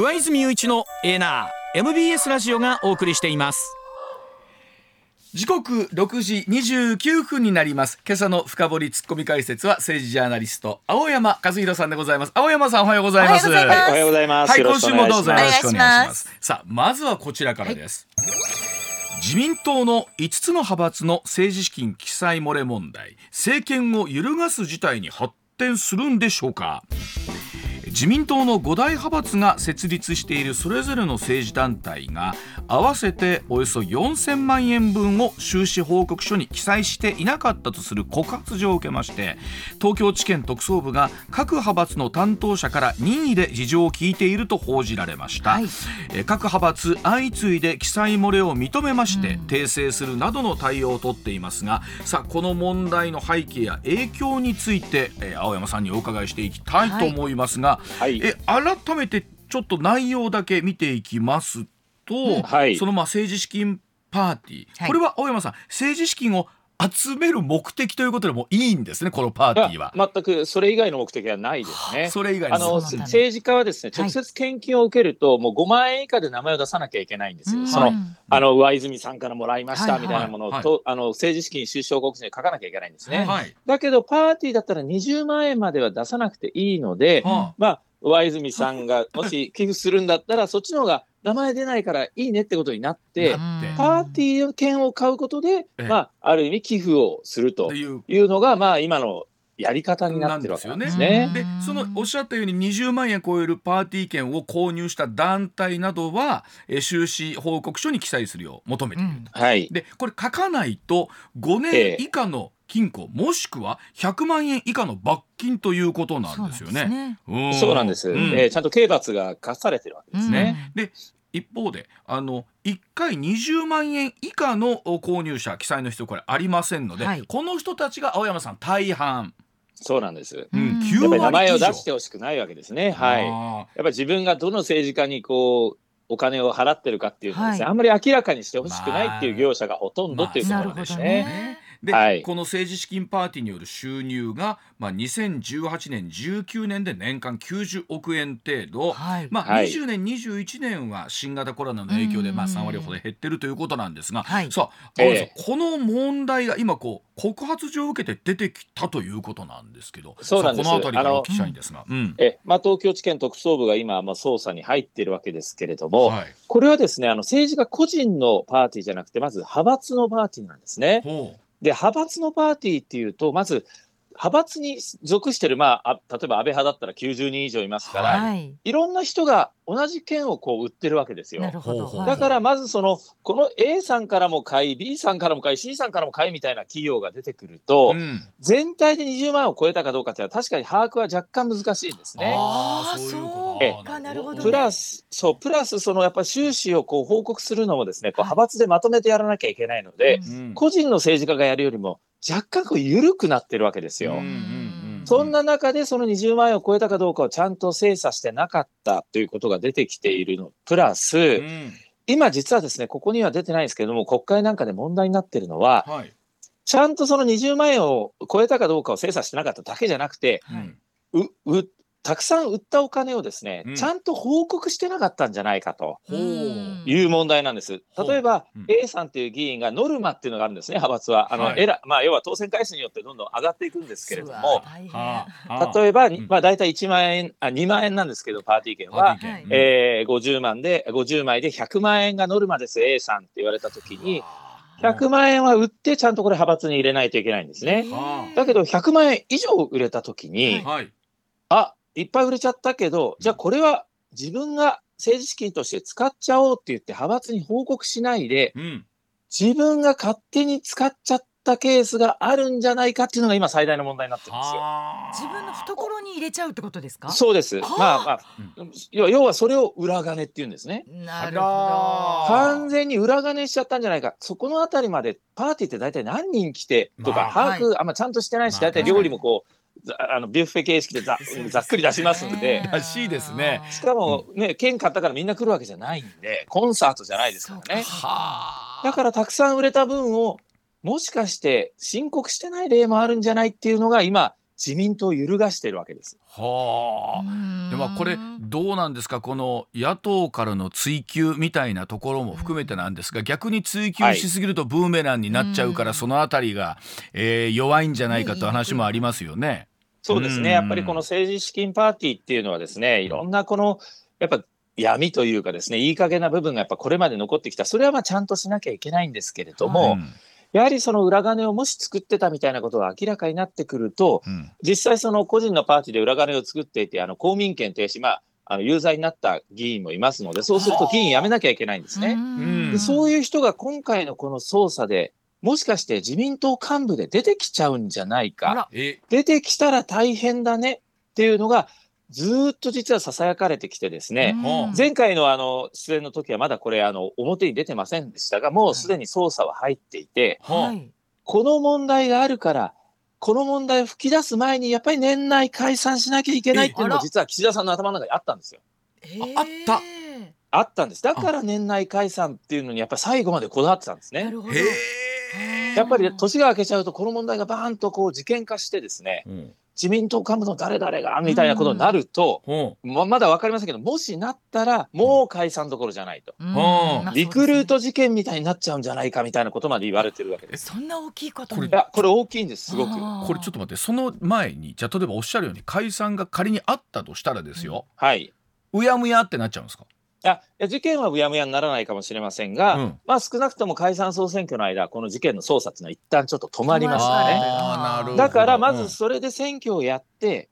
上泉雄一のエナー MBS ラジオがお送りしています。時刻6時29分になります。今朝の深掘りツッコミ解説は政治ジャーナリスト青山和弘さんでございます。青山さんおはようございます。おはようございます。はい今週もどうぞよろしくお願いします。さあまずはこちらからです、自民党の5つの派閥の政治資金記載漏れ問題政権を揺るがす事態に発展するんでしょうか？自民党の5大派閥が設立しているそれぞれの政治団体が合わせておよそ4000万円分を収支報告書に記載していなかったとする告発状を受けまして東京地検特捜部が各派閥の担当者から任意で事情を聞いていると報じられました、はい。えー各派閥相次いで記載漏れを認めまして、訂正するなどの対応を取っていますがさあこの問題の背景や影響について、えー青山さんにお伺いしていきたいと思いますが、はいえ改めてちょっと内容だけ見ていきますと、はい。そのまあ政治資金パーティー、はい。これは青山さん政治資金を集める目的ということでもいいんですねこのパーティーは。全くそれ以外の目的はないですね。それ以外あの政治家はですねはい。直接献金を受けると、もう5万円以下で名前を出さなきゃいけないんですよ。うんその、はいあの上泉さんからもらいましたはい。みたいなものを、はい。とあの政治資金収支報告書に書かなきゃいけないんですね。だけどパーティーだったら20万円までは出さなくていいので、はまあ上泉さんがもし寄付するんだったらそっちの方が名前出ないからいいねってことになって。パーティーの券を買うことで、ええ。まあ、ある意味寄付をするとといういうのが、まあ、今のやり方になってるわけなんですね。でそのおっしゃったように20万円超えるパーティー券を購入した団体などは、えー収支報告書に記載するよう求めていると。はい、でこれ書かないと5年以下の金庫、もしくは100万円以下の罰金ということなんですよね。うんそうなんです、うんえーちゃんと刑罰が課されてるわけですね。で一方であの1回20万円以下のお購入者記載の人これありませんので、はいこの人たちが青山さん大半、そうなんです。うんうん9やっぱり名前を出してほしくないわけですね。はい。やっあぱり自分がどの政治家にこうお金を払ってるかっていうのはですね、はいあんまり明らかにしてほしくないっていう業者がほとんどっていうところですなるほどね。ね。ーで、はい。この政治資金パーティーによる収入が、まあ、2018年19年で年間90億円程度、はい。まあ、はい。20年21年は新型コロナの影響で、まあ、うん。3割ほど減ってるということなんですが、はい。さあ青山さんこの問題が今こう告発状を受けて出てきたということなんですけど。そうなんです。この辺りからお聞きしたいんですが。うん。えまあ、東京地検特捜部が今、まあ、捜査に入っているわけですけれども、はい、これはですねあの政治家個人のパーティーじゃなくて、まず派閥のパーティーなんですね。で、派閥のパーティーっていうと、まず派閥に属してる、まあ、あ例えば安倍派だったら90人以上いますから、い、はい。ろんな人が同じ券をこう売ってるわけですよ。なるほど。だからまずそのこの A さんからも買い B さんからも買い C さんからも買いみたいな企業が出てくると、うん全体で20万を超えたかどうかっていうのは確かに把握は若干難しいんですね。あそうなるほどねプラス、そう、プラス、そのやっぱり収支をこう報告するのもですね、こう派閥でまとめてやらなきゃいけないので、うん個人の政治家がやるよりも若干こう緩くなってるわけですよ。うんうんうんそんな中でその20万円を超えたかどうかをちゃんと精査してなかったということが出てきているの。プラス、うん今実はですね、ここには出てないんですけれども、国会なんかで問題になっているのは、はいちゃんとその20万円を超えたかどうかを精査してなかっただけじゃなくて、うんう、う、たくさん売ったお金をですね、うん。ちゃんと報告してなかったんじゃないかと。いう問題なんです。例えば、うん。A さんという議員がノルマっていうのがあるんですね、派閥は。あの、はい。エラまあ、要は当選回数によってどんどん上がっていくんですけれども、例えば、ん。まあ、大体1万円、あ、2万円なんですけど、パーティー券は、券。うん。えー、50万で、50枚で100万円がノルマです、A さんって言われたときに、100万円は売って、ちゃんとこれ派閥に入れないといけないんですね。はだけど、100万円以上売れたときに、はい。あ、いっぱい売れちゃったけど、じゃあこれは自分が政治資金として使っちゃおうって言って派閥に報告しないで、うん自分が勝手に使っちゃったケースがあるんじゃないかっていうのが今最大の問題になってるんですよ。はあ自分の懐に入れちゃうってことですか？そうです。まあまあ、要は要はそれを裏金っていうんですね。なるほあど。完全に裏金しちゃったんじゃないか。そこのあたりまでパーティーって大体何人来てとかま把握、あんまちゃんとしてないし、まあ大体料理もこう、ざあのビュッフェ形式でざ ざっくり出しますんで、らしいですね。しかもね、券買ったからみんな来るわけじゃないんで、コンサートじゃないですからね。はあ。だからたくさん売れた分を、もしかして申告してない例もあるんじゃないっていうのが今、自民党を揺るがしているわけです。はあ。でもこれどうなんですか？この野党からの追及みたいなところも含めてなんですが逆に追及しすぎるとブーメランになっちゃうから、うん。そのあたりが、えー弱いんじゃないかという話もありますよね。そうですね、うん。やっぱりこの政治資金パーティーっていうのはですね、いろんなこの、やっぱ闇というかですね、いい加減な部分がやっぱこれまで残ってきた、それはまあちゃんとしなきゃいけないんですけれども、うんやはりその裏金をもし作ってたみたいなことが明らかになってくると、うん実際その個人のパーティーで裏金を作っていて、あの公民権停止、まあ、あの有罪になった議員もいますので、そうすると議員辞めなきゃいけないんですね。んでそういう人が今回のこの捜査で、もしかして自民党幹部で出てきちゃうんじゃないか。出てきたら大変だねっていうのがずーっと実は囁かれてきてですね、うん。前回のあの出演の時はまだこれあの表に出てませんでしたがもうすでに捜査は入っていてはい。この問題があるからこの問題を吹き出す前にやっぱり年内解散しなきゃいけないっていうのえあら。が実は岸田さんの頭の中にあったんですよ。あった。えあったんです。だから年内解散っていうのにやっぱり最後までこだわってたんですね。やっぱり年が明けちゃうとこの問題がバーンとこう事件化してですねうん自民党幹部の誰々がみたいなことになると、ほままだ分かりませんけど、もしなったら、もう解散どころじゃないと。うんはあまあリクルート事件みたいになっちゃうんじゃないかみたいなことまで言われてるわけです。そんな大きいことこれいや、これ大きいんです、すごく。これちょっと待ってその前にじゃあ例えばおっしゃるように解散が仮にあったとしたらですよ、はい。うやむやってなっちゃうんですか？あいや事件はうやむやにならないかもしれませんが、うん。まあ少なくとも解散総選挙の間、この事件の捜査っていうのは一旦ちょっと止まりますよ止まるね。だからまうんずそれで選挙をやって、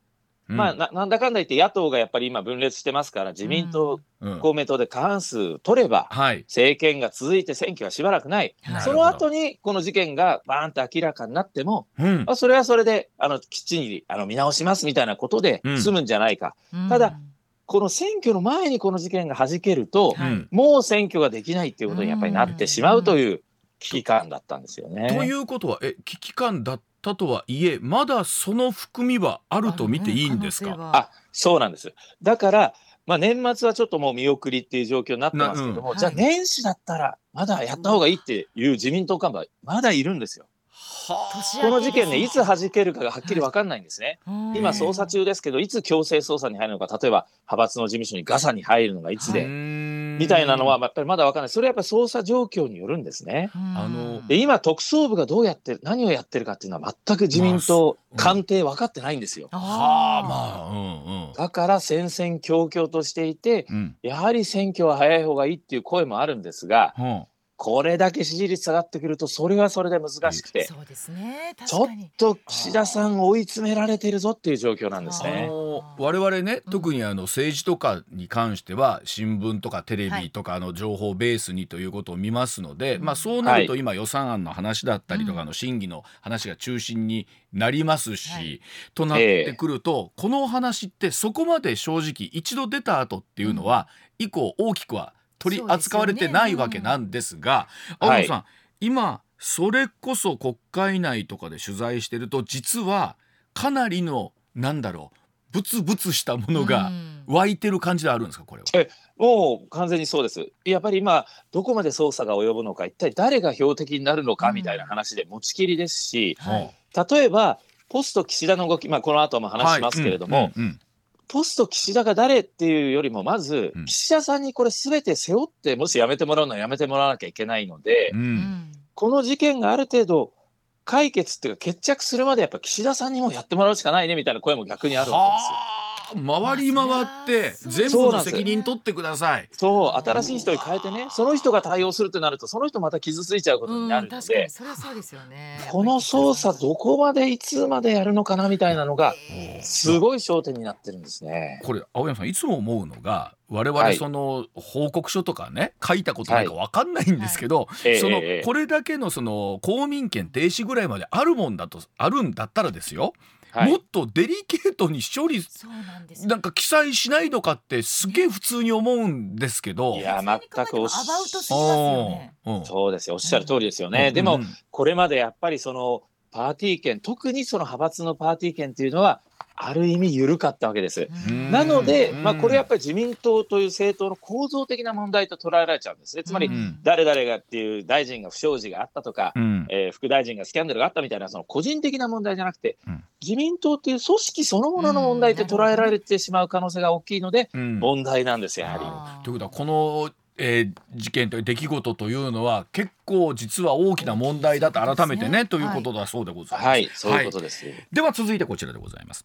うん。まあななんだかんだ言って野党がやっぱり今分裂してますから、自民党、うん。公明党で過半数取れば、はい。政権が続いて選挙はしばらくない。はいその後にこの事件がバーンと明らかになっても、うん。まあ、それはそれであのきっちりあの見直しますみたいなことでうん。済むんじゃないか、うん。ただこの選挙の前にこの事件が弾けると、はいうんもう選挙ができないっていうことにやっぱりなってしまうという危機感だったんですよね。ということはえ危機感だったとはいえまだその含みはあると見ていいんですか？あそうなんですだから、まあ、年末はちょっともう見送りっていう状況になってますけども、なうんじゃあ年始だったらまだやった方がいいっていう自民党幹部はまだいるんですよ。この事件ね、いつ弾けるかがはっきり分かんないんですね。うん。今、捜査中ですけど、いつ強制捜査に入るのか、例えば派閥の事務所にガサに入るのがいつで、みみたいなのは、やっぱりまだ分かんない、それはやっぱり捜査状況によるんですね。うん。あので、今、特捜部がどうやって、何をやってるかっていうのは、全く自民党、まあ官邸分かってないんですよ。はあまあうんだから戦々恐々としていて、うん。うんやはり選挙は早い方がいいっていう声もあるんですが、はこれだけ支持率下がってくると、それはそれで難しくて、そうですね。ちょっと岸田さん追い詰められてるぞっていう状況なんですあね。の我々ねうん。特にあの政治とかに関しては新聞とかテレビとかの情報をベースにということを見ますので、うん。まあそうなるとは今予算案の話だったりとかうん。の審議の話が中心になりますし、はい。となってくると、このお話ってそこまで正直一度出た後っていうのは、以降大きくは取り扱われてないわけなんですがうん。青野さん、今それこそ国会内とかで取材してると実はかなりのなんだろうブツブツしたものがうん。湧いてる感じであるんですかこれは。もう完全にそうです。やっぱり今、どこまで捜査が及ぶのか、一体誰が標的になるのかみたいな話で持ちきりですし、はい。例えば、ポスト岸田の動き、まあ、この後も話しますけれども、はい。うん。うんポスト岸田が誰っていうよりも、まずうん、岸田さんにこれ、すべて背負って、もし辞めてもらうのは辞めてもらわなきゃいけないので、この事件がある程度、解決っていうか、決着するまで、やっぱ岸田さんにもやってもらうしかないねみたいな声も逆にあるわけですよ。はあ回り回ってそう全部の責任取ってください。そう、新しい人に変えてね、その人が対応するとなると、その人また傷ついちゃうことになるので確かに、それはそうですよね。この捜査、どこまでいつまでやるのかなみたいなのが、すごい焦点になってるんですね。これ青山さんいつも思うのが我はい。々その報告書とかね書いたことないか分かんないんですけど、ええそのええ。これだけのその公民権停止ぐらいまであるもんだとあるんだったらですよ、はい。もっとデリケートに処理そうなんですよ。なんか記載しないのかってすげえ普通に思うんですけど。いや全くおっしアバウトすぎますよね。うんそうですよ、おっしゃる通りですよね。でも、うん。これまでやっぱりそのパーティー券、特にその派閥のパーティー券っていうのは、ある意味緩かったわけです。うん。なので、うん。まあ、これやっぱり自民党という政党の構造的な問題と捉えられちゃうんですね。つまり、うん誰々がっていう大臣が不祥事があったとか、うん。えー副大臣がスキャンダルがあったみたいなその個人的な問題じゃなくて、うん。自民党っていう組織そのものの問題と捉えられてしまう可能性が大きいので、うん。問題なんですよやはり。ということはこの、えー事件という出来事というのは結構実は大きな問題だと改めてねということだそうでございます。はい、そういうことです。では続いてこちらでございます。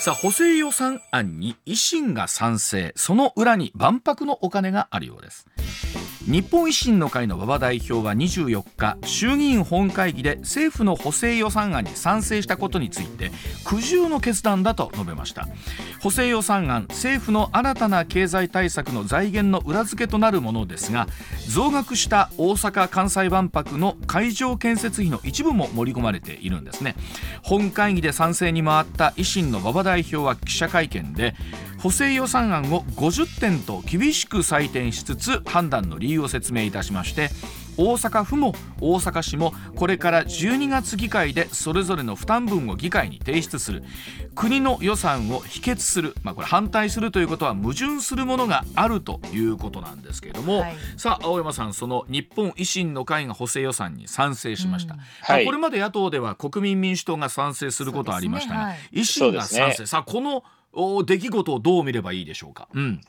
さあ補正予算案に維新が賛成その裏に万博のお金があるようです。日本維新の会の馬場代表は24日衆議院本会議で政府の補正予算案に賛成したことについて苦渋の決断だと述べました。補正予算案政府の新たな経済対策の財源の裏付けとなるものですが増額した大阪・関西万博の会場建設費の一部も盛り込まれているんですね。本会議で賛成に回った維新の馬場代表は記者会見で補正予算案を50点と厳しく採点しつつ判断の理由を説明いたしまして大阪府も大阪市もこれから12月議会でそれぞれの負担分を議会に提出する。国の予算を否決する、まあ、これ反対するということは矛盾するものがあるということなんですけれども、はい。さあ青山さんその日本維新の会が補正予算に賛成しました、うん。はい。これまで野党では国民民主党が賛成することはありましたが、そうです維新が賛成、ね。さあこのお出来事をどう見ればいいでしょうか？うん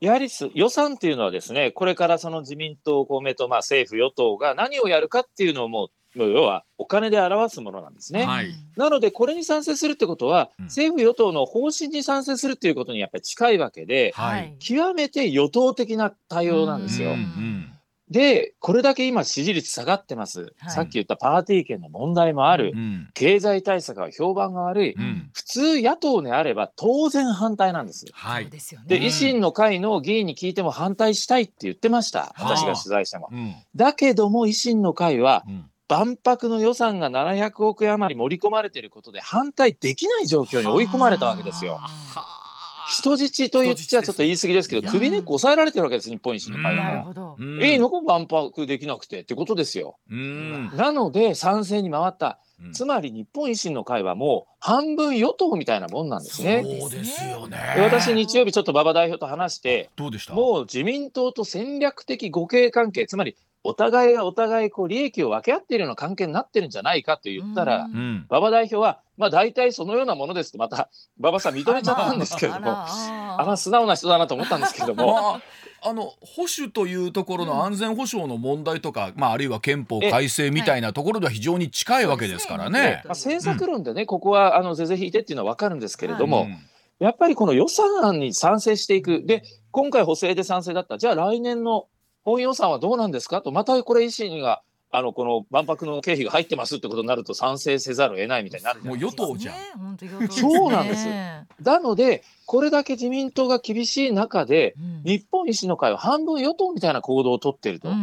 やはりす予算っていうのはですね、これからその自民党、公明党、まあ、政府、与党が何をやるかっていうのをもう、要はお金で表すものなんですね。はいなので、これに賛成するってことは、うん政府・与党の方針に賛成するっていうことにやっぱり近いわけで、はい極めて与党的な対応なんですよ。うんうんで、これだけ今、支持率下がってます、はい。さっき言ったパーティー券の問題もある、うん。経済対策は評判が悪い、うん。普通、野党であれば当然反対なんです。はい。で維新の会の議員に聞いても反対したいって言ってました、はあ。私が取材しても。うん。だけども、維新の会は、うん。万博の予算が700億円余り盛り込まれていることで、反対できない状況に追い込まれたわけですよ。人質と言っちゃちょっと言い過ぎですけど、首根っこ押さえられてるわけです、日本維新の会うんは。なるいいのか万博できなくてってことですよ。うんなので、賛成に回った。うんつまり日本維新の会はもう半分与党みたいなもんなんですね。そうですよね。で私、日曜日ちょっと馬場代表と話して、どうでした？もう自民党と戦略的互恵関係、つまりお互いがお互いこう利益を分け合っているような関係になってるんじゃないかと言ったら。馬場代表は、まあ大体そのようなものですって、また馬場さん認めちゃったんですけれども、ああらら素直な人だなと思ったんですけれども、まあ、あの保守というところの安全保障の問題とか、まあ、あるいは憲法改正みたいなところでは非常に近いわけですからね。ねまあ、政策論でね、ここはあの是々引いてっていうのは分かるんですけれども、うん。やっぱりこの予算案に賛成していく、で今回、補正で賛成だった、じゃあ来年の本予算はどうなんですか？と、またこれ、維新があのこの万博の経費が入ってますってことになると、賛成せざるを得ないみたいになるもう与党じゃん。そうなんです。なので、これだけ自民党が厳しい中で、うん。日本維新の会は半分与党みたいな行動を取っていると、うん。う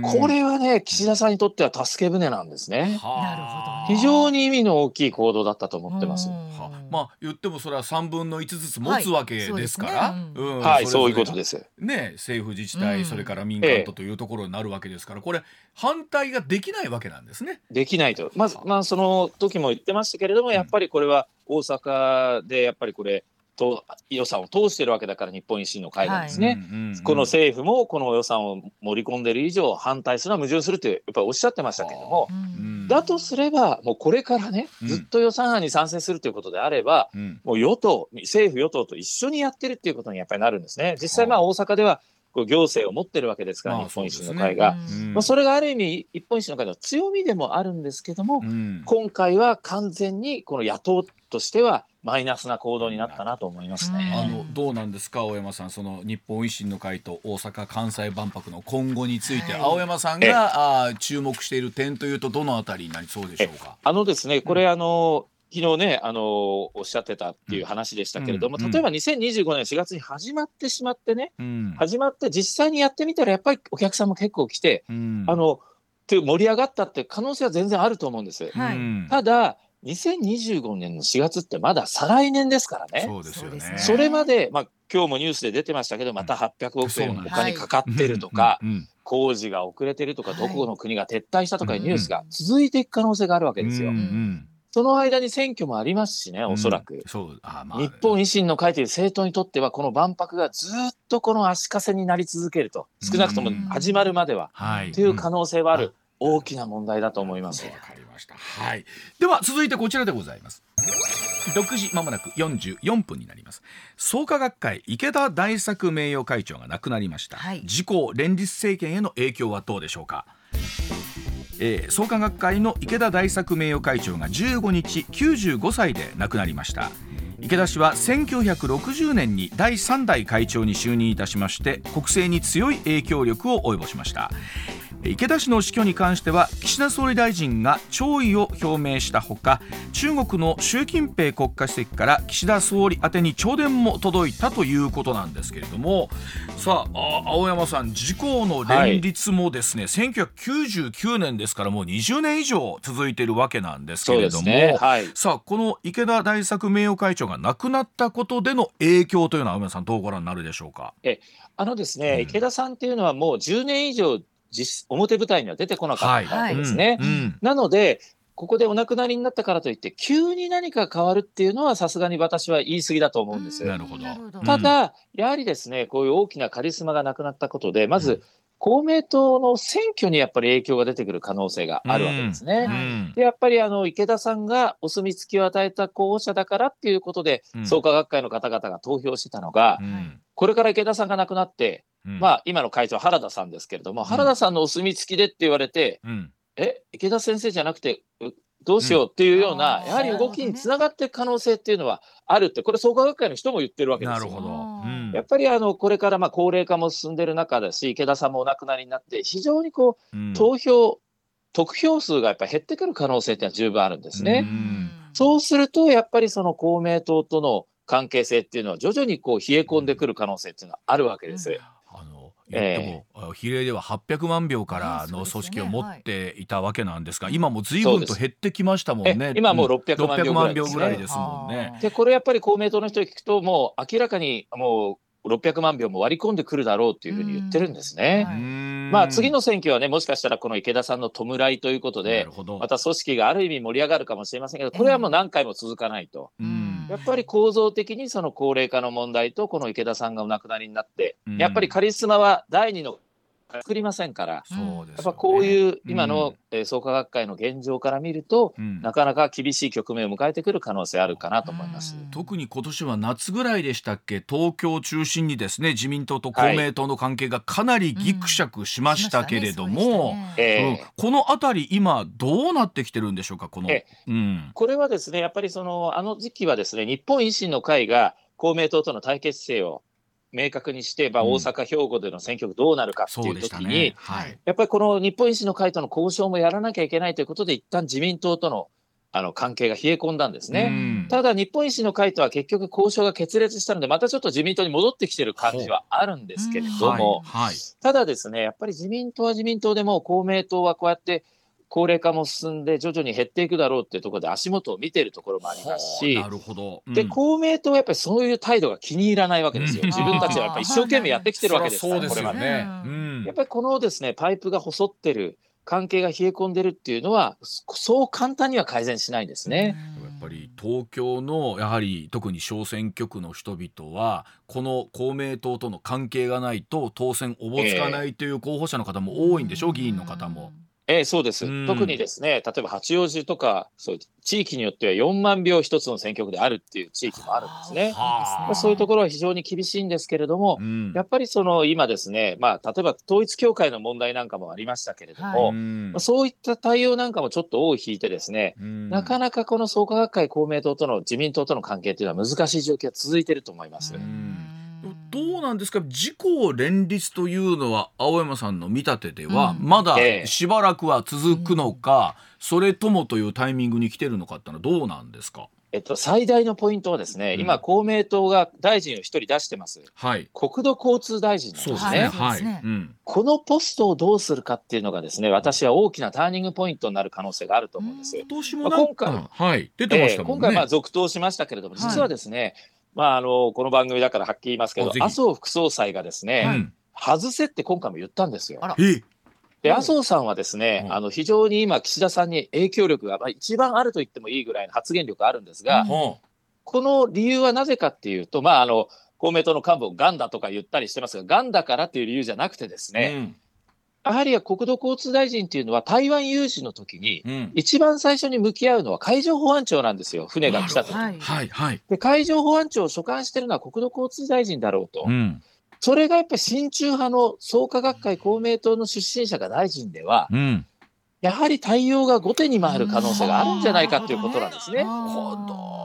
ん。これはね、岸田さんにとっては助け舟なんですね。はあ。なるほどね。非常に意味の大きい行動だったと思ってます。まあ言ってもそれは3分の1ずつ持つわけですから、はいそうい、そういうことです。ね政府自治体、うん。それから民間とというところになるわけですからこれ反対ができないわけなんですね。できないと。まず、まあ、その時も言ってましたけれども、やっぱりこれは大阪でやっぱりこれ、と予算を通してるわけだから、日本維新の会がですね、この政府もこの予算を盛り込んでる以上、反対するのは矛盾するってやっぱりおっしゃってましたけれども。う、うんだとすれば、もうこれからね、うん。ずっと予算案に賛成するということであれば、うん。もう与党、政府・与党と一緒にやってるっていうことにやっぱりなるんですね。実際、まあ大阪では行政を持ってるわけですから、まあ日本維新そうですね。の会が。うん。まあ、それがある意味、日本維新の会の強みでもあるんですけども、うん。今回は完全にこの野党としてはマイナスな行動になったなと思いますね。あのどうなんですか青山さん。その日本維新の会と大阪・関西万博の今後について、はい。青山さんがあー注目している点というとどのあたりになりそうでしょうか？あのですね、これ、あの、昨日ね、あの、おっしゃってたっていう話でしたけれども、うんうん。例えば2025年4月に始まってしまってね、うん。始まって実際にやってみたら、やっぱりお客さんも結構来て、うん。あの、て盛り上がったって可能性は全然あると思うんです。ただ、2025年の4月ってまだ再来年ですからね。そうですよね。それまで、まあ、今日もニュースで出てましたけど、また800億円そうなんです。他にかかってるとか、うんうん工事が遅れてるとか、はい。どこの国が撤退したとかいうニュースが続いていく可能性があるわけですよ。うんうんその間に選挙もありますしね、おそらく。うんそうあまあ日本維新の会という政党にとっては、この万博がずっとこの足かせになり続けると、少なくとも始まるまでは、はいという可能性はある大きな問題だと思います。わかりました。はい。では続いてこちらでございます。6時まもなく44分になります創価学会池田大作名誉会長が亡くなりました、はい自公連立政権への影響はどうでしょうか？えー創価学会の池田大作名誉会長が15日95歳で亡くなりました。池田氏は1960年に第3代会長に就任いたしまして国政に強い影響力を及ぼしました。池田氏の死去に関しては岸田総理大臣が弔意を表明したほか中国の習近平国家主席から岸田総理宛てに弔電も届いたということなんですけれどもさああ青山さん自公の連立もですね、1999年ですからもう20年以上続いているわけなんですけれども、ね。はい。さあこの池田大作名誉会長が亡くなったことでの影響というのは青山さんどうご覧になるでしょうか？あのですね、うん池田さんっていうのはもう10年以上実表舞台には出てこなかったわけですね。うん。うん。なので、ここでお亡くなりになったからといって、急に何か変わるっていうのは、さすがに私は言い過ぎだと思うんですよ。なるほど。ど。ただ、やはりですね、こういう大きなカリスマがなくなったことで、まず、公明党の選挙にやっぱり影響が出てくる可能性があるわけですね。うん。でやっぱりあの池田さんがお墨付きを与えた候補者だからっていうことで、うん。創価学会の方々が投票してたのが、うん。これから池田さんが亡くなって、うん。まあ、今の会長、原田さんですけれども、原田さんのお墨付きでって言われて、うん。え、池田先生じゃなくて、うどうしようっていうような、うんやはり動きにつながっていく可能性っていうのはあるって、これ、創価学会の人も言ってるわけですよ。なるほど。うん。やっぱりあのこれからまあ高齢化も進んでる中だし、池田さんもお亡くなりになって、非常にこううん。投票、得票数がやっぱり減ってくる可能性っていうのは十分あるんですね。うん。そうすると、やっぱりその公明党との関係性っていうのは徐々にこう冷え込んでくる可能性っていうのはあるわけです。言っても、比例では800万票からの組織を持っていたわけなんですが、今も随分と減ってきましたもんね。え。今もう600万600票ぐらいですもんね。で、これやっぱり公明党の人に聞くと、もう明らかにもう600万票も割り込んでくるだろうっていうふうに言ってるんですね。はい。まあ次の選挙はね、もしかしたらこの池田さんの弔いということなでまた組織がある意味盛り上がるかもしれませんけど、これはもう何回も続かないと。うんやっぱり構造的にその高齢化の問題と、この池田さんがお亡くなりになって、うん。やっぱりカリスマは第二の作りませんから、そうですよね。やっぱこういう今うん。のえー創価学会の現状から見ると、うん。なかなか厳しい局面を迎えてくる可能性あるかなと思います。特に今年は夏ぐらいでしたっけ？東京を中心にですね自民党と公明党の関係がかなりぎくしゃくしましたけれども、このあたり今どうなってきてるんでしょうか？この、えうん。これはですね、やっぱりそのあの時期はですね、日本維新の会が公明党との対決姿勢を明確にして、まあ、うん。大阪、兵庫での選挙区どうなるかってそいうう時に、でしたね。はい。やっぱりこの日本維新の会との交渉もやらなきゃいけないということで、一旦自民党とのあの関係が冷え込んだんですね。うん。ただ、日本維新の会とは結局交渉が決裂したので、またちょっと自民党に戻ってきてる感じはあるんですけれども、はい。はい。ただですね、やっぱり自民党は自民党でも、公明党はこうやって高齢化も進んで、徐々に減っていくだろうっていうところで、足元を見ているところもありますしはあ、なるほど。うんで公明党はやっぱりそういう態度が気に入らないわけですよ、うん自分たちはやっぱり一生懸命やってきてるわけですから、そりゃそうですよこれまで。ね。ううんやっぱりこのですねパイプが細ってる、関係が冷え込んでるっていうのは、そそう簡単には改善しないんですね。やっぱり東京のやはり特に小選挙区の人々はこの公明党との関係がないと当選おぼつかないという候補者の方も多いんでしょう、議員の方も。。ええそうです、うん。特にですね例えば八王子とか、そういう地域によっては4万票一つの選挙区であるっていう地域もあるんですね。はまあそういうところは非常に厳しいんですけれども、うん。やっぱりその今ですね、まあ、例えば統一教会の問題なんかもありましたけれども、はうん。まあそういった対応なんかもちょっと尾を引いてですね、うん。なかなかこの創価学会、公明党との自民党との関係というのは難しい状況が続いていると思います。んどうなんですか？自公連立というのは青山さんの見立てではうん。まだええ。しばらくは続くのか、それともというタイミングに来てるのかってのはどうなんですか？えっと、最大のポイントはですね、うん。今、公明党が大臣を一人出してます。はい。国土交通大臣なんそうですね。ね。はい、はいこのポストをどうするかっていうのがですね、私は大きなターニングポイントになる可能性があると思うんです。今年もなんか、まはい。出てましたもんね、えー今回まあ続投しましたけれども、はい。実はですね、まああのこの番組だからはっきり言いますけど麻生副総裁がですね、うん外せって今回も言ったんですよ。で、うん麻生さんはですね、うん。あの非常に今、岸田さんに影響力が、まあ、一番あると言ってもいいぐらいの発言力があるんですが、うん。ほこの理由はなぜかっていうと、まあ、あの公明党の幹部をがんだとか言ったりしてますが、がんだからっていう理由じゃなくてですうね、やはり国土交通大臣っていうのは、台湾有事の時に、一番最初に向き合うのは海上保安庁なんですよ、船が来たと。はい。はいはい。で海上保安庁を所管しているのは国土交通大臣だろうと。うんそれがやっぱり親中派の創価学会公明党の出身者が大臣では、うん。やはり対応が後手に回る可能性があるんじゃないかということなんですね。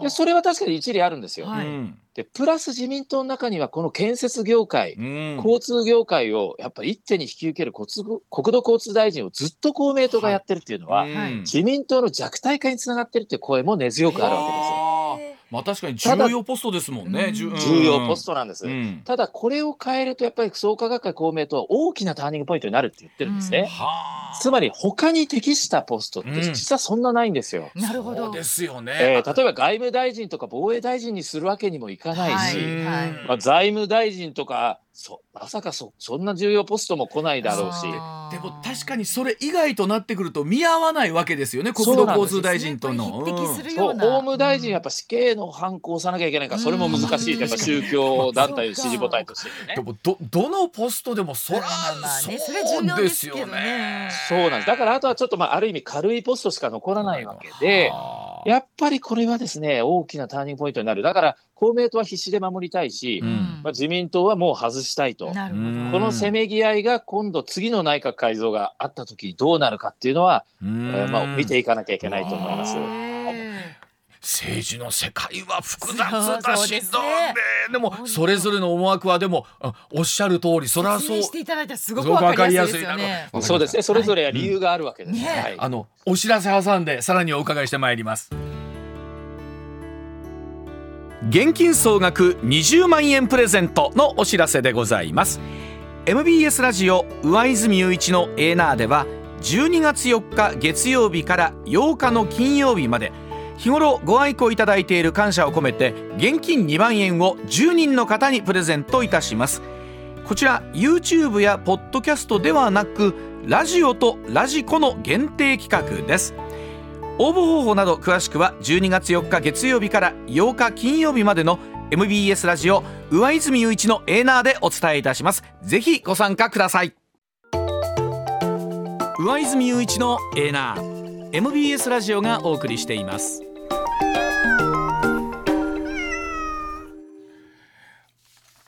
でそれは確かに一理あるんですよ。はいうんでプラス自民党の中にはこの建設業界、うん交通業界をやっぱり一手に引き受ける国土交通大臣をずっと公明党がやってるっていうのは、うん自民党の弱体化につながってるっていう声も根強くあるわけですよ。まあ確かに重要ポストですもんね。重要ポストなんです。うんただこれを変えるとやっぱり創価学会公明党は大きなターニングポイントになるって言ってるんですね。はあ。つまり他に適したポストってうん実はそんなないんですよ。なるほど。そうですよね。えー例えば外務大臣とか防衛大臣にするわけにもいかないし、はいはいまあ、財務大臣とかそまさかそそんな重要ポストも来ないだろうし。でも確かにそれ以外となってくると見合わないわけですよね国土交通大臣との。そう法ような。務大臣やっぱ死刑の反抗をさなきゃいけないからそれも難しい、うんやっぱ宗教団体の支持母体としてねで。もどどのポストでもそらまあそう重要でですよねね。そうなんですだからあとはちょっとまあある意味軽いポストしか残らないわけで。はあやっぱりこれはですね大きなターニングポイントになるだから公明党は必死で守りたいし、うん。まあ、自民党はもう外したいと。このせめぎ合いが今度次の内閣改造があった時にどうなるかっていうのは、うえんーまあ、見ていかなきゃいけないと思います。へ政治の世界は複雑そうだそうですね。しどうねでもそれぞれの思惑はでもあおっしゃる通りそーれはそう。していただいたらすごくわかりやすい。そうですね。それぞれ理由があるわけです。ねはい。あのお知らせ挟んでさらにお伺いしてまいります現金総額20万円プレゼントのお知らせでございます。MBS ラジオ上泉雄一のエーナーでは12月4日月曜日から8日の金曜日まで日頃ご愛顧いただいている感謝を込めて現金2万円を10人の方にプレゼントいたします。こちら YouTube やポッドキャストではなくラジオとラジコの限定企画です。応募方法など詳しくは12月4日月曜日から8日金曜日までの MBS ラジオ上泉雄一のエーナーでお伝えいたします。ぜひご参加ください。上泉雄一のエーナー MBS ラジオがお送りしています。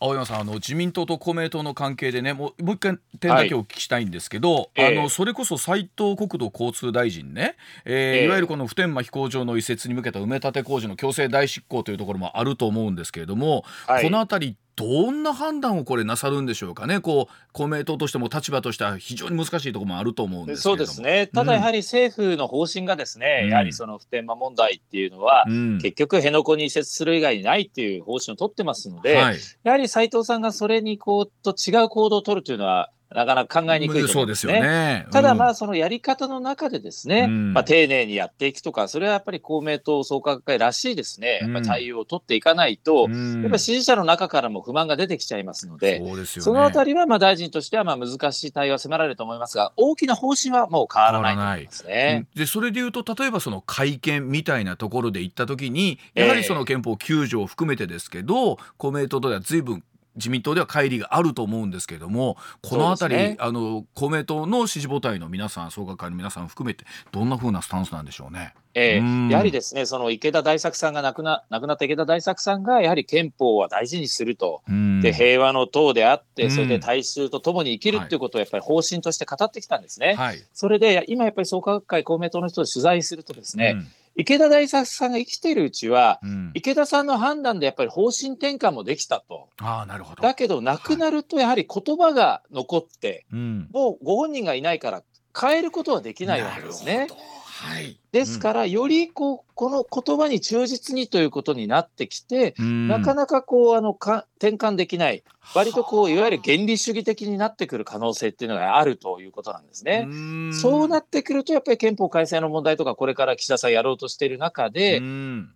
青山さんあの自民党と公明党の関係でねもうもう一回点だけお聞きしたいんですけど、ええ。あのそれこそ斉藤国土交通大臣ね、えーええ。いわゆるこの普天間飛行場の移設に向けた埋め立て工事の強制代執行というところもあると思うんですけれども、はい。このあたりどんな判断をこれなさるんでしょうかね。こう公明党としても立場としては非常に難しいところもあると思うんですけそうですね。ただやはり政府の方針がですね、うん。やはりその普天間問題っていうのは、うん。結局辺野古に移設する以外にないっていう方針を取ってますので、はい、やはり斉藤さんがそれにこうと違う行動を取るというのはなかなか考えにくいとそうですす思うん。ただまあ、あそのやり方の中でですね、うん。まあ丁寧にやっていくとか、それはやっぱり公明党創価学会らしいですね、やっぱり対応を取っていかないと、うん。やっぱり支持者の中からも不満が出てきちゃいますので、そね。そのあたりはまあ大臣としてはまあ難しい対応は迫られると思いますが、大きな方針はもう変わらないと思いますね。でそれでいうと例えばその会見みたいなところで行った時にやはりその憲法9条を含めてですけど、公明党とでは随分自民党では乖離があると思うんですけれどもこのあたり、ね。あの公明党の支持母体の皆さん創価会の皆さん含めてどんな風なスタンスなんでしょうね。ええうん。やはりですね、その池田大作さんが亡くな亡くなった池田大作さんが、やはり憲法は大事にすると。うん。で平和の党であって、うん。それで大衆と共に生きるっていうことをやっぱり方針として語ってきたんですね。はい。それで今やっぱり創価学会公明党の人を取材するとですね、うん池田大作さんが生きているうちは、うん池田さんの判断でやっぱり方針転換もできたと。ああなるほど。だけど亡くなるとやはり言葉が残って、うんもうご本人がいないから変えることはできないわけですねなるほ。どはい。ですから、よりこうこの言葉に忠実にということになってきて、なかなかこうあのか転換できない、割とこういわゆる原理主義的になってくる可能性っていうのがあるということなんですね。そうなってくると、やっぱり憲法改正の問題とか、これから岸田さんやろうとしている中で、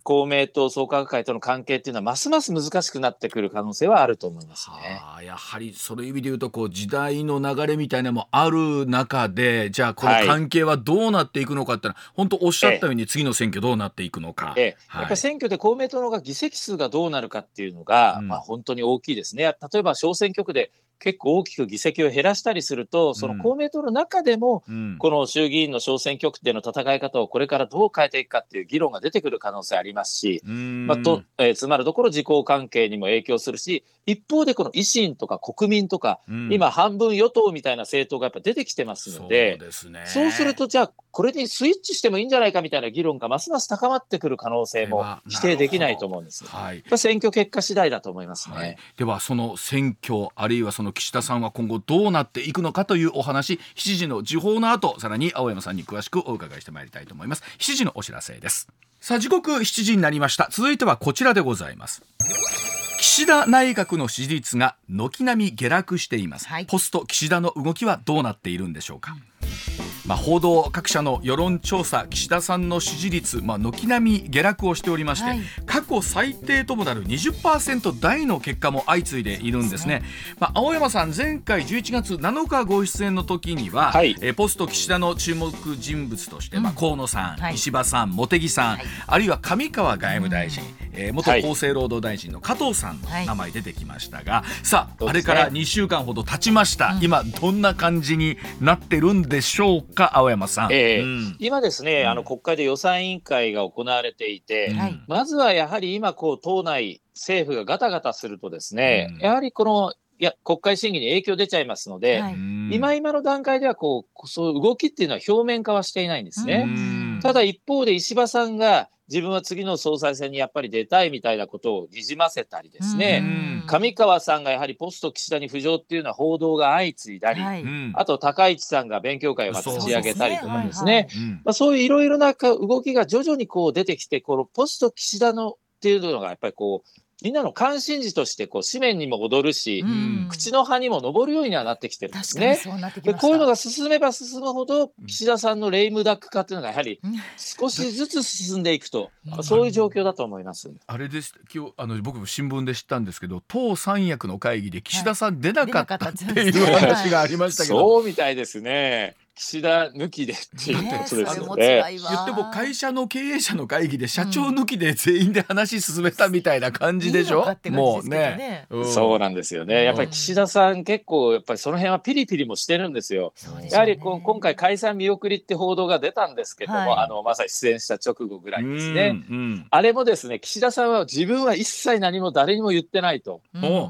公明党、創価学会との関係っていうのは、ますます難しくなってくる可能性はあると思いますね。はあ、やはりそういう意味で言うとこう時代の流れみたいなのもある中でじゃあこの関係はどうなっていくのかってのは、はい、本当おっしゃったように次の選挙どうなっていくのか。ええ。はい、やっぱり選挙で公明党の方が議席数がどうなるかっていうのが、うん、まあ、本当に大きいですね。例えば小選挙区で結構大きく議席を減らしたりすると、その公明党の中でも、この衆議院の小選挙区での戦い方をこれからどう変えていくかっていう議論が出てくる可能性ありますし、まあとえー、つまるところ自公関係にも影響するし、一方でこの維新とか国民とか、今、半分与党みたいな政党がやっぱ出てきてますので、そうね、そうすると、じゃあ、これにスイッチしてもいいんじゃないかみたいな議論がますます高まってくる可能性も否定できないと思うんです。はい、選挙結果次第だと思いますね。はい、では、その選挙、あるいはその岸田さんは今後どうなっていくのかというお話7時の時報の後さらに青山さんに詳しくお伺いしてまいりたいと思います。7時のお知らせです。さあ時刻7時になりました。続いてはこちらでございます岸田内閣の支持率が軒並み下落しています、はい、ポスト岸田の動きはどうなっているんでしょうか、まあ、報道各社の世論調査岸田さんの支持率、まあ、軒並み下落をしておりまして、はい、過去最低ともなる20%台の結果も相次いでいるんですね、まあ、青山さん前回11月7日ご出演の時には、はい、えポスト岸田の注目人物として、まあ、河野さん、はい、石破さん茂木さん、あるいは上川外務大臣、えー、元厚生労働大臣の加藤さんの名前出てきましたが、さああれから2週間ほど経ちました、今どんな感じになってるんでしょうか？青山さん、えーうん、今ですね、あの国会で予算委員会が行われていて、うん、まずはやはり今こう党内政府がガタガタするとですね、うん、やはりこのいや国会審議に影響出ちゃいますので、はい、今今の段階ではこうそういう動きっていうのは表面化はしていないんですね。ただ一方で石破さんが自分は次の総裁選にやっぱり出たいみたいなことをにじませたりですね、上川さんがやはりポスト岸田に浮上っていうのは報道が相次いだり、はい、あと高市さんが勉強会を立ち上げたりとかですね、まあ、そういういろいろな動きが徐々にこう出てきて、このポスト岸田のっていうのがやっぱりこうみんなの関心事としてこう紙面にも踊るし、うん、口の葉にも上るようにはなってきてるんですね。でこういうのが進めば進むほど岸田さんのレイムダック化というのがやはり 少しずつ進んでいくと、うん、そういう状況だと思います。あれです。今日あの僕も新聞で知ったんですけど党三役の会議で岸田さん出なかったっていう話がありましたけど、そうみたいですね。岸田抜きでっていうことですよね。言っても会社の経営者の会議で社長抜きで全員で話進めたみたいな感じでしょ？うん、もうね、うん、そうなんですよね。やっぱり岸田さん結構やっぱりその辺はピリピリもしてるんですよ。やはりこ今回解散見送りって報道が出たんですけども、はい、あのまさに出演した直後ぐらいですね。うん、あれもですね岸田さんは自分は一切何も誰にも言ってないと。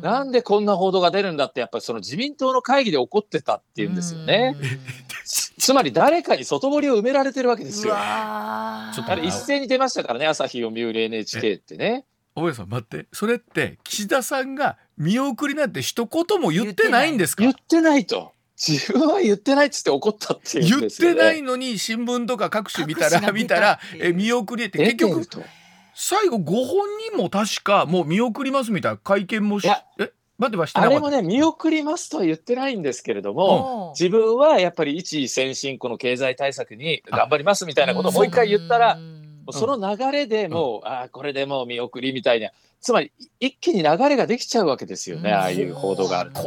なんでこんな報道が出るんだってやっぱりその自民党の会議で怒ってたっていうんですよね。つまり誰かに外堀を埋められてるわけですよ。あれ一斉に出ましたからね朝日読売 NHK ってね。大家さん待って。それって岸田さんが見送りなんて一言も言ってないんですか？言ってないと。自分は言ってないっつって怒ったっていう、ね、言ってないのに新聞とか各種見たら見たらえ見送りって結局最後ご本人も確かもう見送りますみたいな会見もしえ？ました。あれもね、見送りますとは言ってないんですけれども、自分はやっぱり一先進、この経済対策に頑張りますみたいなことをもう一回言ったら、その流れでもう、ああ、これでもう見送りみたいな、つまり一気に流れができちゃうわけですよね、ああいう報道があると。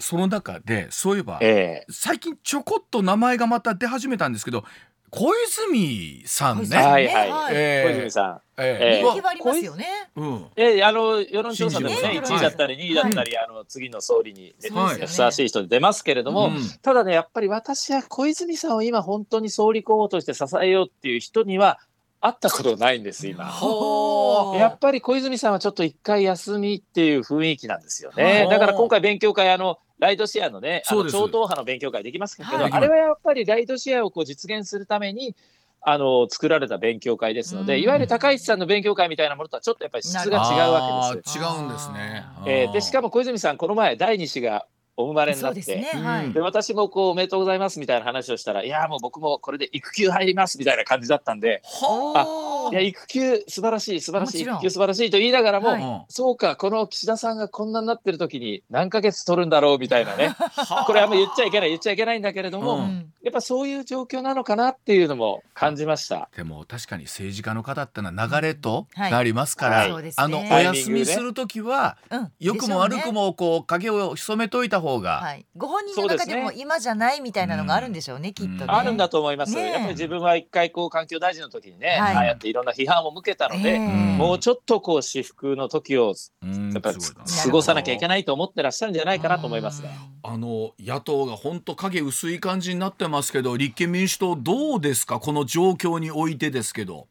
その中でそういえば、えー、最近ちょこっと名前がまた出始めたんですけど小泉さんね。はいはい。えー、小泉さん。えー、人気はありますよね。うん。えー、あの世論調査でもね、1位だったり2位だったり、あの次の総理にふさわしい人で出ますけれども、ただねやっぱり私は小泉さんを今本当に総理候補として支えようっていう人には会ったことないんです今。やっぱり小泉さんはちょっと一回休みっていう雰囲気なんですよね。だから今回勉強会あのライドシェアのね、あの超党派の勉強会できますけど、はい、あれはやっぱりライドシェアをこう実現するために、あの作られた勉強会ですので、いわゆる高市さんの勉強会みたいなものとはちょっとやっぱり質が違うわけです。違うんですね。えー、でしかも小泉さんこの前第2子がお生まれになって。ね。はい。で私もこうおめでとうございますみたいな話をしたらいやもう僕もこれで育休入りますみたいな感じだったんで。おいや育休素晴らしい素晴らしい育休素晴らしいと言いながらも、はい。うんそうかこの岸田さんがこんなになってる時に何ヶ月取るんだろうみたいなね。これあんま言っちゃいけない言っちゃいけないんだけれども、うんうん。やっぱそういう状況なのかなっていうのも感じました。でも確かに政治家の方ってのは流れとはい。なりますから、はい。あのお休みする時はうん。良くも悪く。もこう影を潜めといた方が、はい。ご本人の中でも今じゃないみたいなのがあるんでしょうね、きっとね。うんあるんだと思います、ねえ。やっぱり自分は一回こう環境大臣の時にね、はい。ああやっていろんな批判を向けたので、ええ。もうちょっとこう私服の時をうん。やっぱり過ごさなきゃいけないと思ってらっしゃるんじゃないかなと思いますね。あの野党が本当影薄い感じになってますけど立憲民主党どうですか？この状況においてですけど。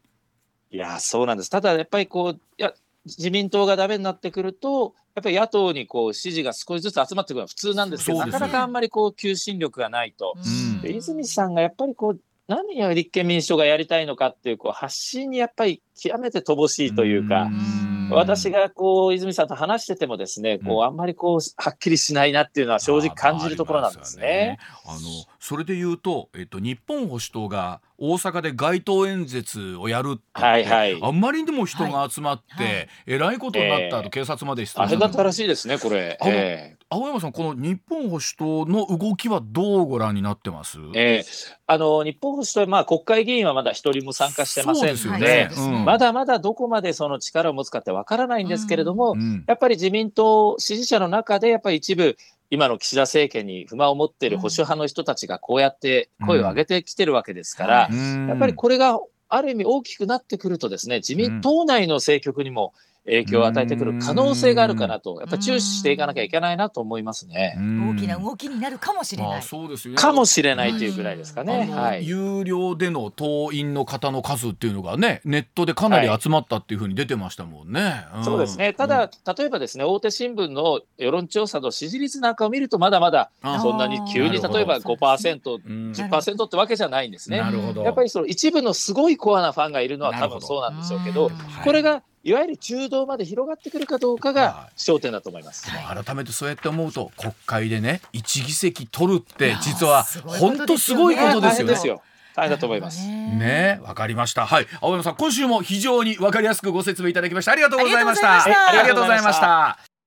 いやそうなんです。ただやっぱりこういや自民党がダメになってくるとやっぱり野党にこう支持が少しずつ集まってくるのは普通なんですけどねなかなかあんまりこう求心力がないと。うんで泉さんがやっぱりこう何を立憲民主党がやりたいのかっていうこう発信にやっぱり極めて乏しいというか。ん私がこう泉さんと話しててもですね、こうあんまりこうはっきりしないなっていうのは正直感じるところなんですね。あのそれで言うと、えっと、日本保守党が大阪で街頭演説をやるってはいはい。あんまりにも人が集まって、はい。はいえらいことになったええと警察まであれだったらしいですね、これ。あのえ青山さんこの日本保守党の動きはどうご覧になってます、えええあの日本保守党はまあ国会議員はまだ一人も参加してませんので、ね。うん。まだまだどこまでその力を持つかってわからないんですけれども、うんやっぱり自民党支持者の中でやっぱり一部今の岸田政権に不満を持っている保守派の人たちがこうやって声を上げてきてるわけですから、うん。やっぱりこれがある意味大きくなってくるとですね自民党内の政局にも影響を与えてくる可能性があるかなとやっぱり注視していかなきゃいけないなと思いますね。うん大きな動きになるかもしれまあない。そうですよねかもしれないというぐらいですかあね。のはい。有料での党員の方の数っていうのがねネットでかなり集まったっていうふうに出てましたもんね。んそうですね。ただ、例えばですね、大手新聞の世論調査の支持率なんかを見ると、まだまだあそんなに急に例えば5%、うん10%ってわけじゃないんですね。なるほど。やっぱりその一部のすごいコアなファンがいるのは多分そうなんでしょうけど、これがいわゆる中道まで広がってくるかどうかはがい。焦点だと思います。でも改めてそうやって思うと国会でね一議席取るって実は本当すごいことですよね。大変だと思います。ねわかりました。はい。青山さん今週も非常にわかりやすくご説明いただきました。ありがとうございました。ありがとうございました。した。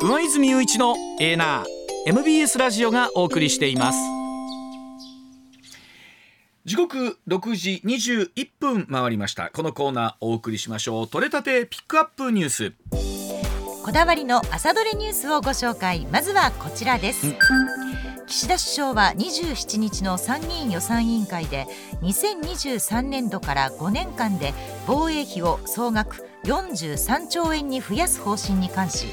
上泉雄一のエーナー MBS ラジオがお送りしています時刻6時21分回りました。このコーナーお送りしましょう。取れたてピックアップニュース。こだわりの朝どれニュースをご紹介。まずはこちらです、岸田首相は27日の参議院予算委員会で2023年度から5年間で防衛費を総額43兆円に増やす方針に関し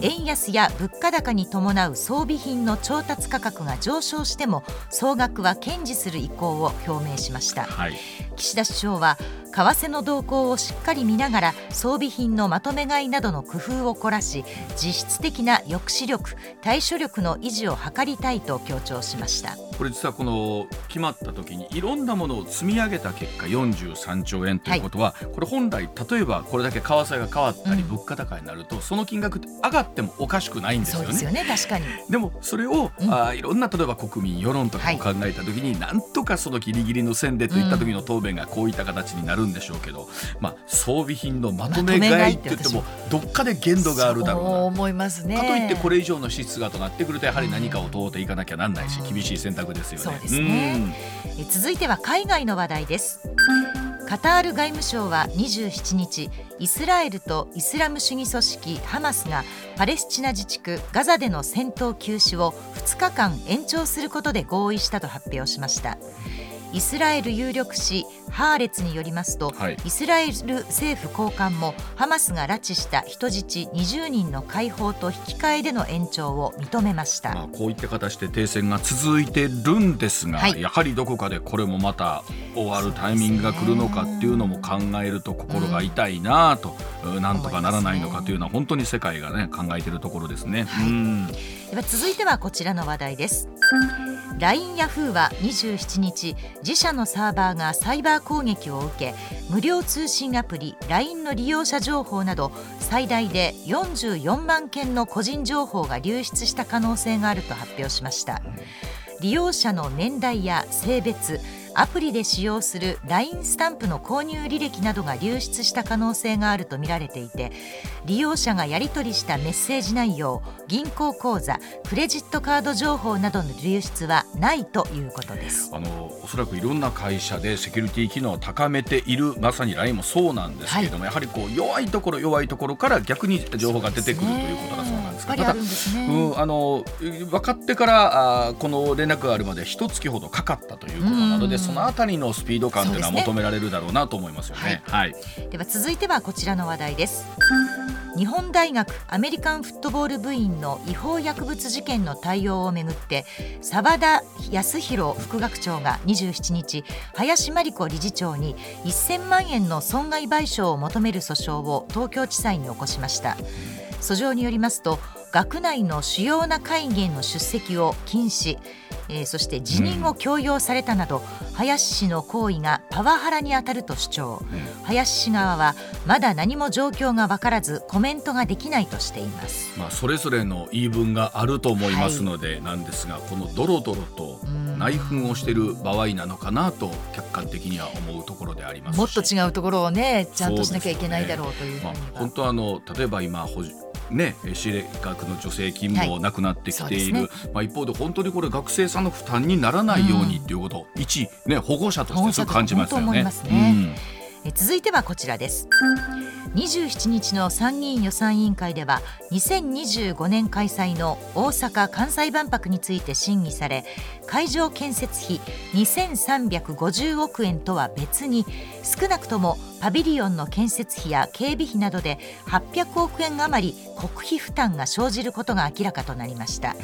円安や物価高に伴う装備品の調達価格が上昇しても総額は堅持する意向を表明しました。はい。岸田首相は為替の動向をしっかり見ながら装備品のまとめ買いなどの工夫を凝らし実質的な抑止力対処力の維持を図りたいと強調しました。これ実はこの決まった時にいろんなものを積み上げた結果43兆円ということは、これ本来例えばこれだけ為替が変わったりうん。物価高になると、その金額って上がってもおかしくないんですよね。そうですよね確かに。でもそれを、うん。あーいろんな例えば国民世論とかを考えた時に、なんとかそのギリギリの線でといった時の答弁がこういった形になるんでしょうけど、まあ、装備品のまとめ買いって言ってもどっかで限度があるだろうな。思いますね。かといってこれ以上の支出がとなってくるとやはり何かを問うていかなきゃなんないし厳しい選択ですよね。そうですね。え続いては海外の話題です。カタール外務省は27日イスラエルとイスラム主義組織ハマスがパレスチナ自治区ガザでの戦闘休止を2日間延長することで合意したと発表しましたイスラエル有力紙ハーレツによりますと、はいイスラエル政府高官もハマスが拉致した人質20人の解放と引き換えでの延長を認めました、まあ、こういった形で停戦が続いてるんですが、はいやはりどこかでこれもまた終わるタイミングが来るのかっていうのも考えると心が痛いなと、うんなんとかならないのかというのは本当に世界がね考えてるところですね。はいうんでは続いてはこちらの話題です。LINE ヤフーは27日自社のサーバーがサイバー攻撃を受け無料通信アプリ LINE の利用者情報など最大で44万件の個人情報が流出した可能性があると発表しました。利用者の年代や性別アプリで使用する LINE スタンプの購入履歴などが流出した可能性があるとみられていて利用者がやり取りしたメッセージ内容銀行口座クレジットカード情報などの流出はないということです。あのおそらくいろんな会社でセキュリティ機能を高めているまさに LINE もそうなんですけれども、はい、やはりこう弱いところ弱いところから逆に情報が出てくるということだそうなんですが、ただ、うんあの分かってからあこの連絡があるまで一月ほどかかったということなのでそのあたりのスピード感というのは求められるだろうなと思いますよね。はい、では続いてはこちらの話題です。日本大学アメリカンフットボール部員の違法薬物事件の対応をめぐって澤田康弘副学長が27日林真理子理事長に1000万円の損害賠償を求める訴訟を東京地裁に起こしました訴状によりますと学内の主要な会議への出席を禁止。えー、そして辞任を強要されたなど、うん、林氏の行為がパワハラに当たると主張、うん、林氏側はまだ何も状況が分からずコメントができないとしています、まあ、それぞれの言い分があると思いますので、なんですがこのドロドロと内紛をしている場合なのかなと客観的には思うところでありますもっと違うところをねちゃんとしなきゃいけないだろうというふうには、まあ、本当あの例えば今ね、私立学の助成金もなくなってきている、はいね、まあ、一方で本当にこれ学生さんの負担にならないようにっていうこと、うん、一、ね、保護者としてそう感じますよね。続いてはこちらです。27日の参議院予算委員会では2025年開催の大阪・関西万博について審議され会場建設費2350億円とは別に少なくともパビリオンの建設費や警備費などで800億円余り国費負担が生じることが明らかとなりました。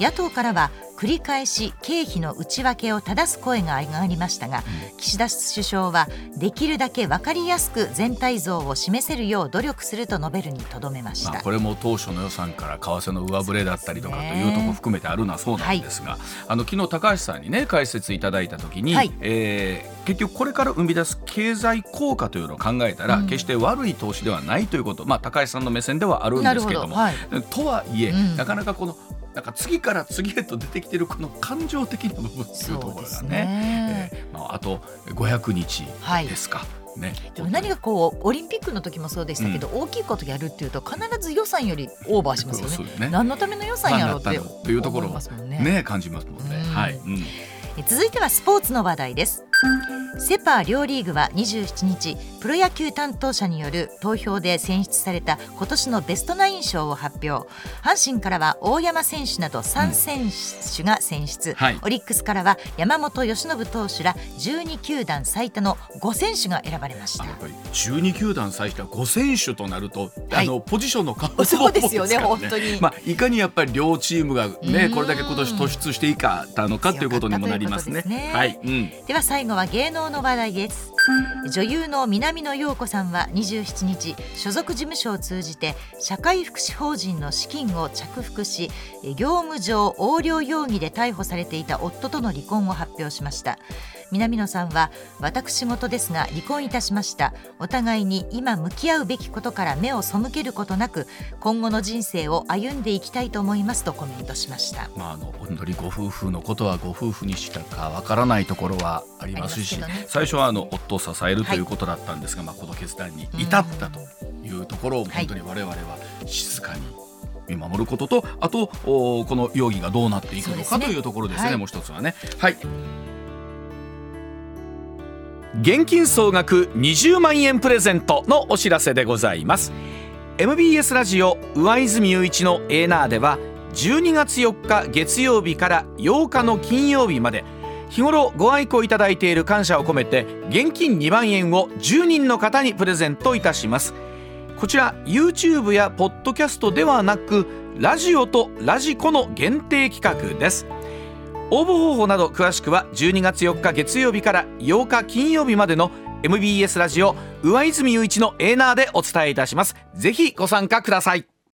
野党からは繰り返し経費の内訳を正す声が上がりましたが、岸田首相はできるだけ分かりやすく全体像を示せるよう努力すると述べるにとどめました、まあ、これも当初の予算から為替の上振れだったりとかというところ含めてあるのはそうなんですが、はい、あの昨日高橋さんにね解説いただいた時に、はい、えー、結局これから生み出す経済効果というのを考えたら、うん、決して悪い投資ではないということ、まあ、高橋さんの目線ではあるんですけれども、はい、とはいえ、うん、なかなかこのなんか次から次へと出てきてるこの感情的な部分っていうところがね。ね、えー、まあ、あと500日ですか。はい。ね、でも何かこうオリンピックの時もそうでしたけど、うん、大きいことやるっていうと必ず予算よりオーバーしますよね。ね。何のための予算やろうっていうところもねね。感じますもんね。はい、うん、続いてはスポーツの話題です。セ・パ両リーグは27日プロ野球担当者による投票で選出された今年のベストナイン賞を発表。阪神からは大山選手など3選手が選出、うん。はい、オリックスからは山本由伸投手ら12球団最多の5選手が選ばれました。12球団最多5選手となると、はい、あのポジションの数そうですよね本当に、まあ、いかにやっぱり両チームがねこれだけ今年突出していかたのかということにもなりますね。ね。はい、うん、では最後は芸能の話題です。女優の南野陽子さんは27日所属事務所を通じて社会福祉法人の資金を着服し業務上横領容疑で逮捕されていた夫との離婚を発表しました。南野さんは私事ですが離婚いたしました。お互いに今向き合うべきことから目を背けることなく今後の人生を歩んでいきたいと思いますとコメントしました、まあ、あの本当にご夫婦のことはご夫婦にしかわからないところはありますし、ね、最初はあの夫を支えるということだったんですが、はい、まあ、この決断に至ったというところを本当に我々は静かに見守ることとあとこの容疑がどうなっていくのか、というところですね、はい、もう一つはね。はい。現金総額20万円プレゼントのお知らせでございます。MBS ラジオ上泉雄一のエーナーでは12月4日月曜日から8日の金曜日まで日頃ご愛顧いただいている感謝を込めて現金2万円を10人の方にプレゼントいたします。こちら YouTube やポッドキャストではなくラジオとラジコの限定企画です。応募方法など詳しくは12月4日月曜日から8日金曜日までの MBS ラジオ上泉雄一のエーナーでお伝えいたします。ぜひご参加ください。